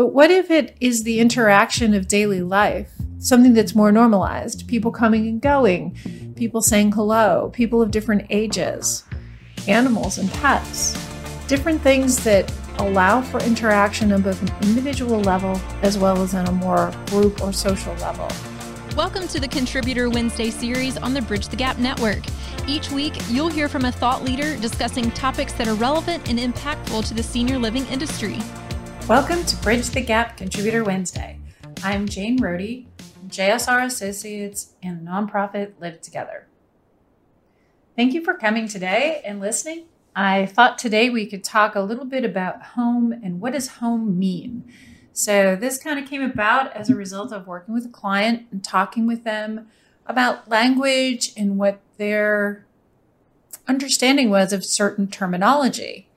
But what if it is the interaction of daily life, something that's more normalized? People coming and going, people saying hello, people of different ages, animals and pets, different things that allow for interaction on both an individual level as well as on a more group or social level. Welcome to the Contributor Wednesday series on the Bridge the Gap Network. Each week, you'll hear from a thought leader discussing topics that are relevant and impactful to the senior living industry. Welcome to Bridge the Gap Contributor Wednesday. I'm Jane Rohde, JSR Associates, and nonprofit Live Together. Thank you for coming today and listening. I thought today we could talk a little bit about home and what does home mean. So, this kind of came about as a result of working with a client and talking with them about language and what their understanding was of certain terminology.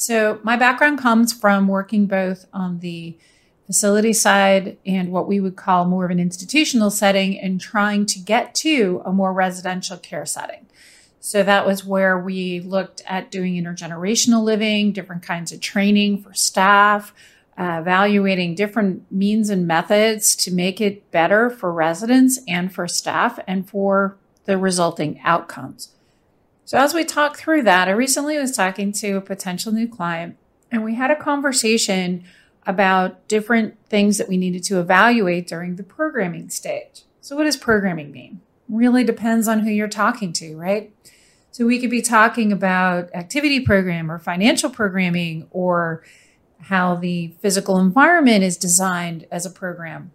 So, my background comes from working both on the facility side and what we would call more of an institutional setting and trying to get to a more residential care setting. So, that was where we looked at doing intergenerational living, different kinds of training for staff, uh, evaluating different means and methods to make it better for residents and for staff and for the resulting outcomes. So, as we talk through that, I recently was talking to a potential new client, and we had a conversation about different things that we needed to evaluate during the programming stage. So, what does programming mean? Really depends on who you're talking to, right? So, we could be talking about activity program or financial programming or how the physical environment is designed as a program.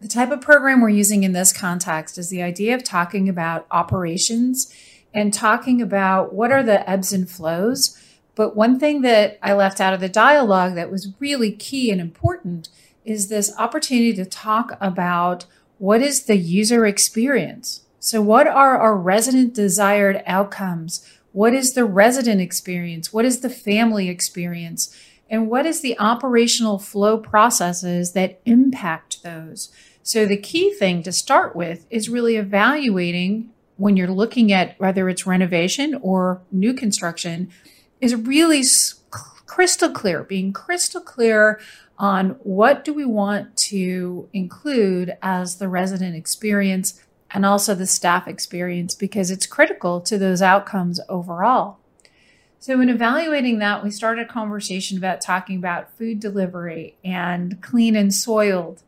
The type of program we're using in this context is the idea of talking about operations and talking about what are the ebbs and flows. But one thing that I left out of the dialogue that was really key and important is this opportunity to talk about what is the user experience. So, what are our resident desired outcomes? What is the resident experience? What is the family experience? And what is the operational flow processes that impact those? So, the key thing to start with is really evaluating when you're looking at whether it's renovation or new construction is really crystal clear, being crystal clear on what do we want to include as the resident experience and also the staff experience because it's critical to those outcomes overall. So, in evaluating that, we started a conversation about talking about food delivery and clean and soiled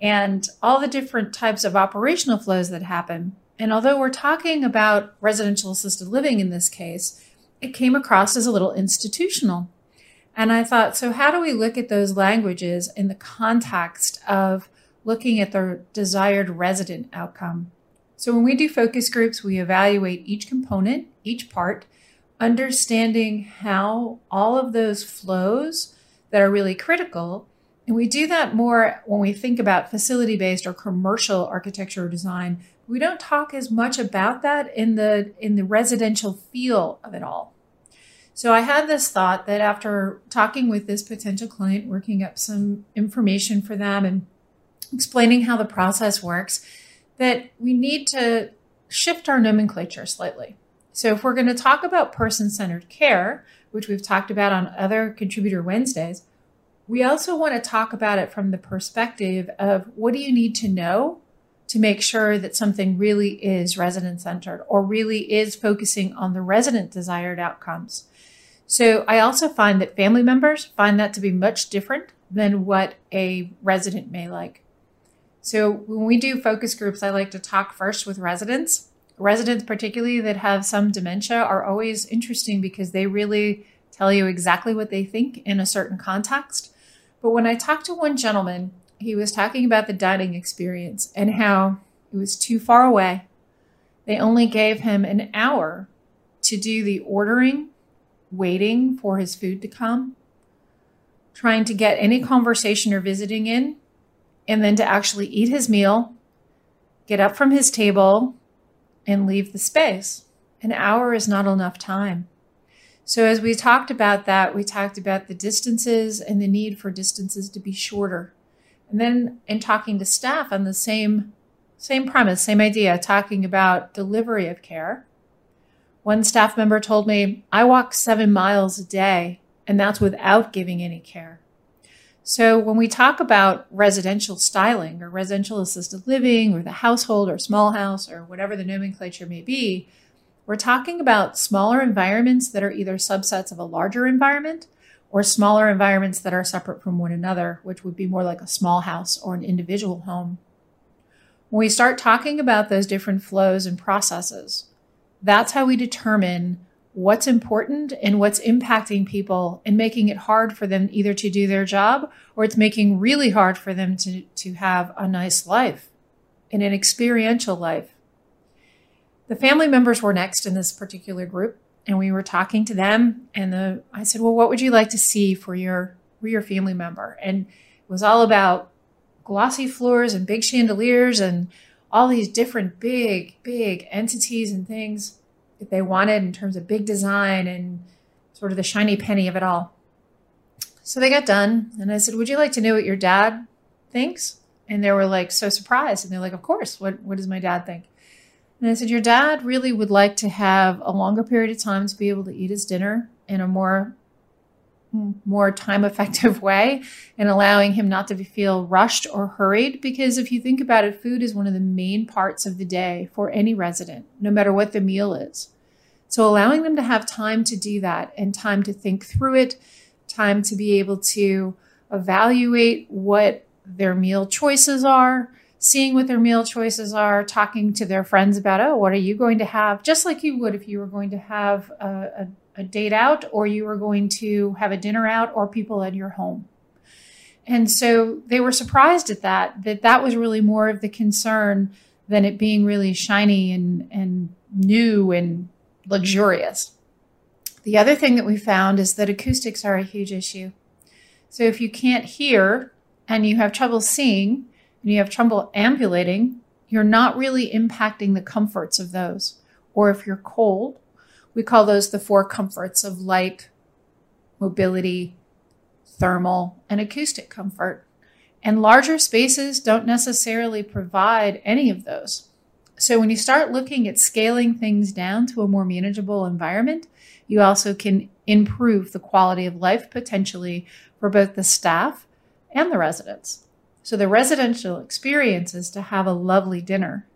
and all the different types of operational flows that happen. And although we're talking about residential assisted living in this case, it came across as a little institutional. And I thought, so how do we look at those languages in the context of looking at the desired resident outcome? So when we do focus groups, we evaluate each component, each part, understanding how all of those flows that are really critical. And we do that more when we think about facility based or commercial architecture or design we don't talk as much about that in the in the residential feel of it all. So I had this thought that after talking with this potential client, working up some information for them and explaining how the process works, that we need to shift our nomenclature slightly. So if we're going to talk about person-centered care, which we've talked about on other contributor Wednesdays, we also want to talk about it from the perspective of what do you need to know to make sure that something really is resident centered or really is focusing on the resident desired outcomes. So I also find that family members find that to be much different than what a resident may like. So when we do focus groups, I like to talk first with residents. Residents, particularly that have some dementia, are always interesting because they really tell you exactly what they think in a certain context. But when I talked to one gentleman he was talking about the dining experience and how it was too far away. They only gave him an hour to do the ordering, waiting for his food to come, trying to get any conversation or visiting in, and then to actually eat his meal, get up from his table, and leave the space. An hour is not enough time. So, as we talked about that, we talked about the distances and the need for distances to be shorter. And then in talking to staff on the same same premise, same idea, talking about delivery of care. One staff member told me, I walk seven miles a day, and that's without giving any care. So when we talk about residential styling or residential assisted living or the household or small house or whatever the nomenclature may be, we're talking about smaller environments that are either subsets of a larger environment or smaller environments that are separate from one another, which would be more like a small house or an individual home. When we start talking about those different flows and processes, that's how we determine what's important and what's impacting people and making it hard for them either to do their job or it's making really hard for them to, to have a nice life and an experiential life. The family members were next in this particular group and we were talking to them and the I said, "Well, what would you like to see for your for your family member?" And it was all about glossy floors and big chandeliers and all these different big big entities and things that they wanted in terms of big design and sort of the shiny penny of it all. So they got done, and I said, "Would you like to know what your dad thinks?" And they were like so surprised, and they're like, "Of course. What What does my dad think?" And I said, Your dad really would like to have a longer period of time to be able to eat his dinner in a more more time effective way and allowing him not to feel rushed or hurried. Because if you think about it food is one of the main parts of the day for any resident no matter what the meal is. So allowing them to have time to do that and time to think through it time to be able to evaluate what their meal choices are seeing what their meal choices are, talking to their friends about, oh, what are you going to have? Just like you would if you were going to have a, a, a date out or you were going to have a dinner out or people at your home. And so they were surprised at that, that that was really more of the concern than it being really shiny and, and new and luxurious. The other thing that we found is that acoustics are a huge issue. So if you can't hear and you have trouble seeing, and you have trouble ambulating, you're not really impacting the comforts of those. Or if you're cold, we call those the four comforts of light, mobility, thermal, and acoustic comfort. And larger spaces don't necessarily provide any of those. So when you start looking at scaling things down to a more manageable environment, you also can improve the quality of life potentially for both the staff and the residents. So the residential experience is to have a lovely dinner.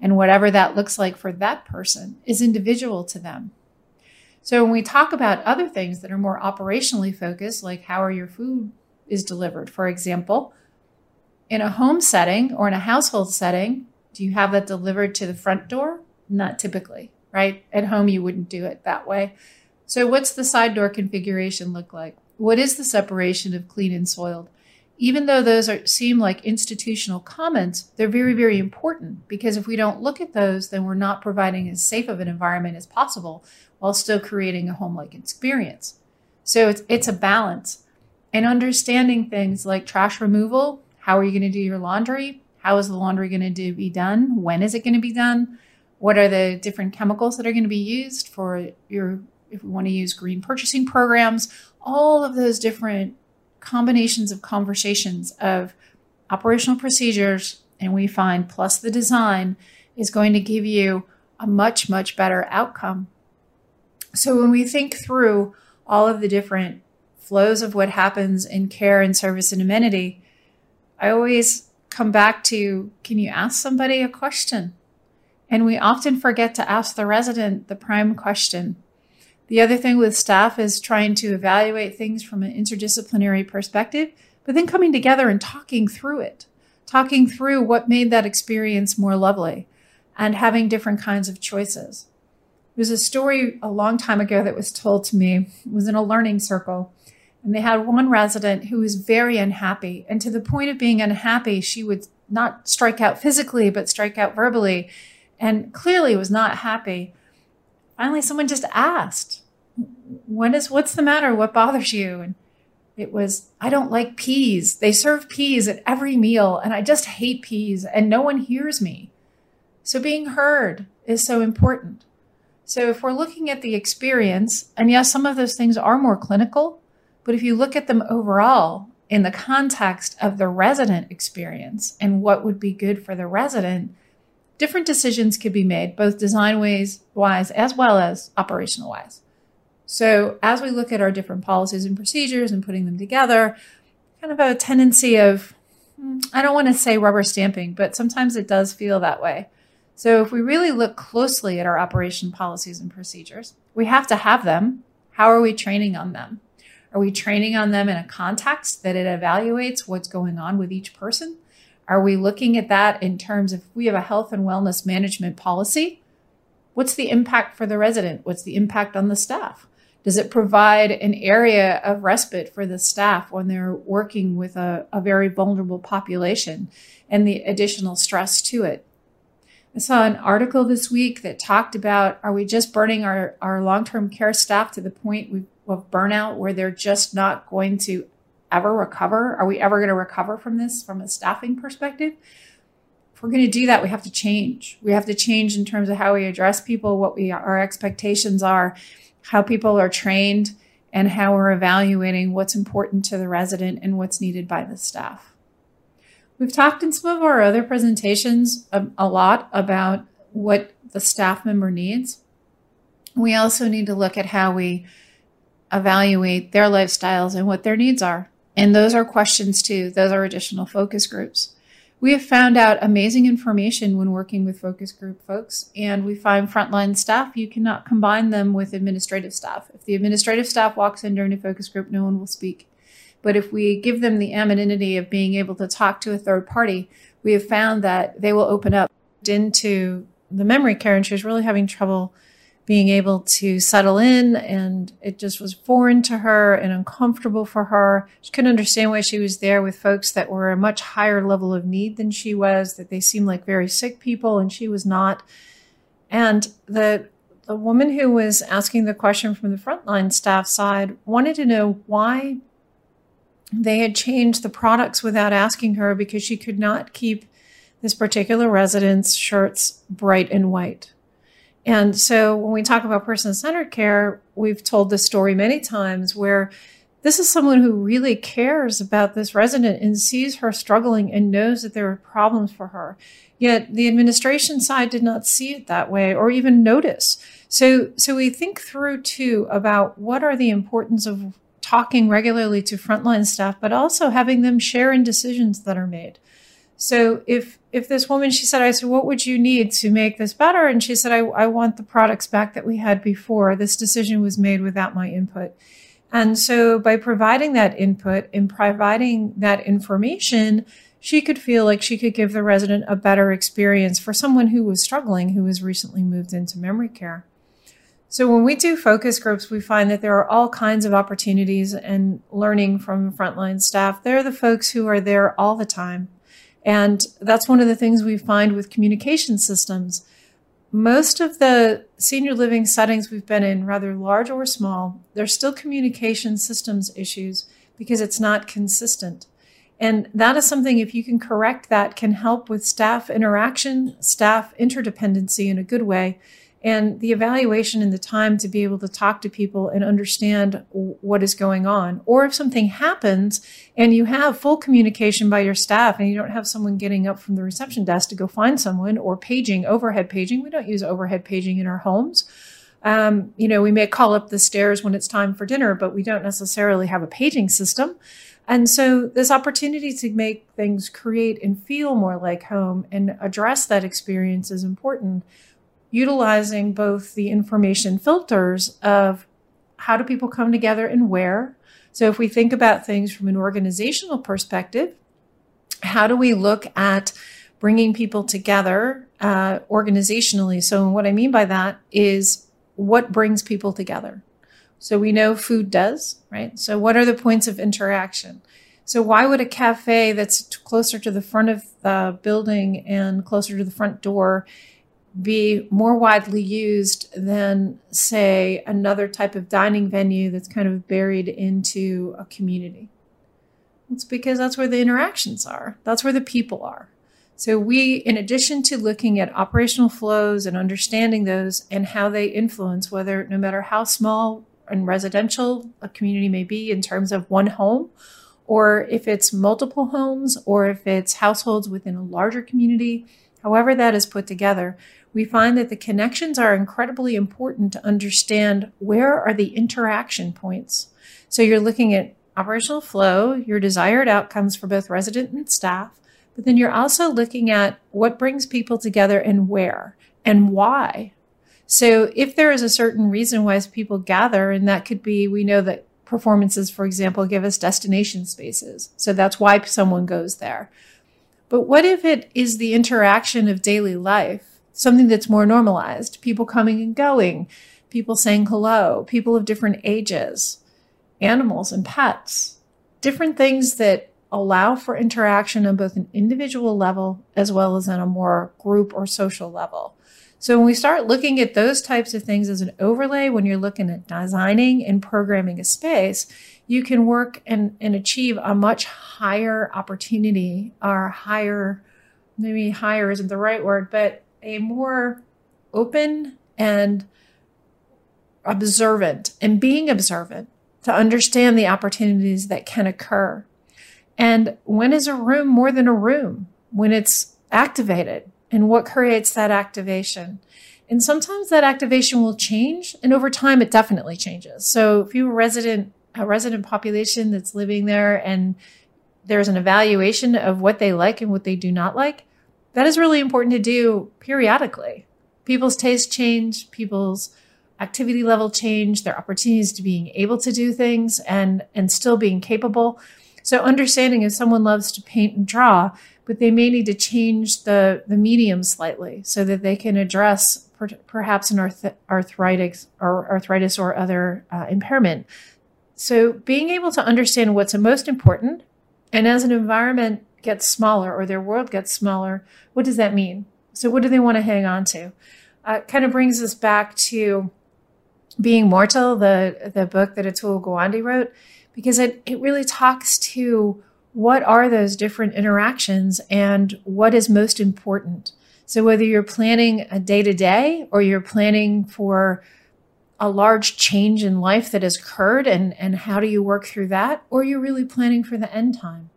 And whatever that looks like for that person is individual to them. So when we talk about other things that are more operationally focused, like how are your food is delivered, for example, in a home setting or in a household setting, do you have that delivered to the front door? Not typically, right? At home, you wouldn't do it that way. So what's the side door configuration look like? What is the separation of clean and soiled? Even though those are, seem like institutional comments, they're very, very important because if we don't look at those, then we're not providing as safe of an environment as possible while still creating a home like experience. So it's, it's a balance. And understanding things like trash removal, how are you going to do your laundry? How is the laundry going to be done? When is it going to be done? What are the different chemicals that are going to be used for your, if we want to use green purchasing programs? All of those different combinations of conversations of operational procedures and we find plus the design is going to give you a much much better outcome. So when we think through all of the different flows of what happens in care and service and amenity i always come back to can you ask somebody a question? And we often forget to ask the resident the prime question the other thing with staff is trying to evaluate things from an interdisciplinary perspective, but then coming together and talking through it, talking through what made that experience more lovely and having different kinds of choices. There was a story a long time ago that was told to me. It was in a learning circle. And they had one resident who was very unhappy. And to the point of being unhappy, she would not strike out physically, but strike out verbally. And clearly was not happy finally someone just asked, "What is what's the matter? What bothers you?" And it was, "I don't like peas. They serve peas at every meal and I just hate peas and no one hears me." So being heard is so important. So if we're looking at the experience, and yes, some of those things are more clinical, but if you look at them overall in the context of the resident experience and what would be good for the resident, different decisions could be made, both design ways wise as well as operational wise. So as we look at our different policies and procedures and putting them together, kind of a tendency of, hmm, I don't want to say rubber stamping, but sometimes it does feel that way. So if we really look closely at our operation policies and procedures, we have to have them. How are we training on them? Are we training on them in a context that it evaluates what's going on with each person? Are we looking at that in terms of we have a health and wellness management policy? What's the impact for the resident? What's the impact on the staff? Does it provide an area of respite for the staff when they're working with a, a very vulnerable population and the additional stress to it? I saw an article this week that talked about are we just burning our, our long term care staff to the point of burnout where they're just not going to ever recover? Are we ever going to recover from this from a staffing perspective? if we're going to do that, we have to change. We have to change in terms of how we address people, what we our expectations are, how people are trained, and how we're evaluating what's important to the resident and what's needed by the staff. We've talked in some of our other presentations a, a lot about what the staff member needs. We also need to look at how we evaluate their lifestyles and what their needs are. And those are questions too. Those are additional focus groups. We have found out amazing information when working with focus group folks, and we find frontline staff, you cannot combine them with administrative staff. If the administrative staff walks in during a focus group, no one will speak. But if we give them the anonymity of being able to talk to a third party, we have found that they will open up into the memory care, and she was really having trouble being able to settle in and it just was foreign to her and uncomfortable for her. She couldn't understand why she was there with folks that were a much higher level of need than she was, that they seemed like very sick people and she was not. And the the woman who was asking the question from the frontline staff side wanted to know why they had changed the products without asking her because she could not keep this particular resident's shirts bright and white. And so when we talk about person centered care, we've told this story many times where this is someone who really cares about this resident and sees her struggling and knows that there are problems for her. Yet the administration side did not see it that way or even notice. So, so we think through too about what are the importance of talking regularly to frontline staff, but also having them share in decisions that are made. So if if this woman, she said, I said, what would you need to make this better? And she said, I, I want the products back that we had before. This decision was made without my input. And so by providing that input and providing that information, she could feel like she could give the resident a better experience for someone who was struggling, who was recently moved into memory care. So when we do focus groups, we find that there are all kinds of opportunities and learning from frontline staff. They're the folks who are there all the time and that's one of the things we find with communication systems. Most of the senior living settings we've been in, rather large or small, there's still communication systems issues because it's not consistent. And that is something, if you can correct that, can help with staff interaction, staff interdependency in a good way, and the evaluation and the time to be able to talk to people and understand what is going on. Or if something happens and you have full communication by your staff and you don't have someone getting up from the reception desk to go find someone or paging, overhead paging. We don't use overhead paging in our homes. Um, you know, we may call up the stairs when it's time for dinner, but we don't necessarily have a paging system. And so, this opportunity to make things create and feel more like home and address that experience is important utilizing both the information filters of how do people come together and where. So if we think about things from an organizational perspective, how do we look at bringing people together uh, organizationally? So what I mean by that is what brings people together. So we know food does, right? So what are the points of interaction? So why would a cafe that's closer to the front of the building and closer to the front door be more widely used than, say, another type of dining venue that's kind of buried into a community. It's because that's where the interactions are, that's where the people are. So, we, in addition to looking at operational flows and understanding those and how they influence, whether no matter how small and residential a community may be in terms of one home, or if it's multiple homes, or if it's households within a larger community, however that is put together, we find that the connections are incredibly important to understand where are the interaction points. So you're looking at operational flow, your desired outcomes for both resident and staff, but then you're also looking at what brings people together and where and why. So if there is a certain reason why people gather, and that could be, we know that performances, for example, give us destination spaces. So that's why someone goes there. But what if it is the interaction of daily life, something that's more normalized, people coming and going, people saying hello, people of different ages, animals and pets, different things that allow for interaction on both an individual level as well as on a more group or social level. So when we start looking at those types of things as an overlay, when you're looking at designing and programming a space, you can work and, and achieve a much higher opportunity or higher, maybe higher isn't the right word, but a more open and observant and being observant to understand the opportunities that can occur. And when is a room more than a room? When it's activated and what creates that activation? And sometimes that activation will change and over time it definitely changes. So if you a resident, a resident population that's living there and there's an evaluation of what they like and what they do not like, that is really important to do periodically. People's tastes change, people's activity level change, their opportunities to being able to do things and, and still being capable. So understanding if someone loves to paint and draw, but they may need to change the, the medium slightly so that they can address per, perhaps an arth- arthritis or arthritis or other uh, impairment. So being able to understand what's most important and as an environment gets smaller or their world gets smaller, what does that mean? So what do they want to hang on to? Uh, kind of brings us back to being Mortal, the, the book that Atul Gawande wrote, because it, it really talks to what are those different interactions and what is most important. So whether you're planning a day to day or you're planning for a large change in life that has occurred and, and how do you work through that, or you're really planning for the end time.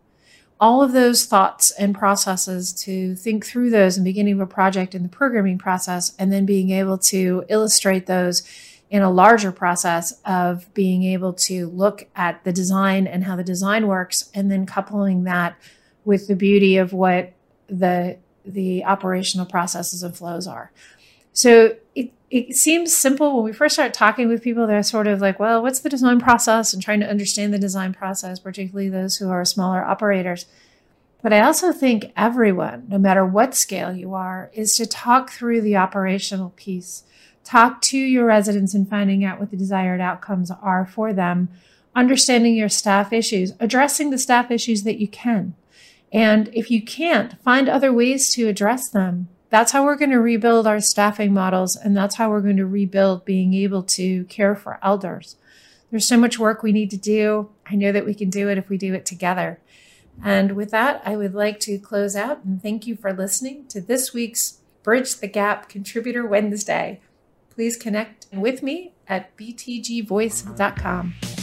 All of those thoughts and processes to think through those in the beginning of a project in the programming process and then being able to illustrate those in a larger process of being able to look at the design and how the design works and then coupling that with the beauty of what the the operational processes and flows are. So it, it seems simple when we first start talking with people they're sort of like well what's the design process? and trying to understand the design process particularly those who are smaller operators. But I also think everyone, no matter what scale you are, is to talk through the operational piece talk to your residents and finding out what the desired outcomes are for them, understanding your staff issues, addressing the staff issues that you can. And if you can't, find other ways to address them. That's how we're going to rebuild our staffing models, and that's how we're going to rebuild being able to care for elders. There's so much work we need to do. I know that we can do it if we do it together. And with that, I would like to close out and thank you for listening to this week's Bridge the Gap Contributor Wednesday please connect with me at btgvoice.com.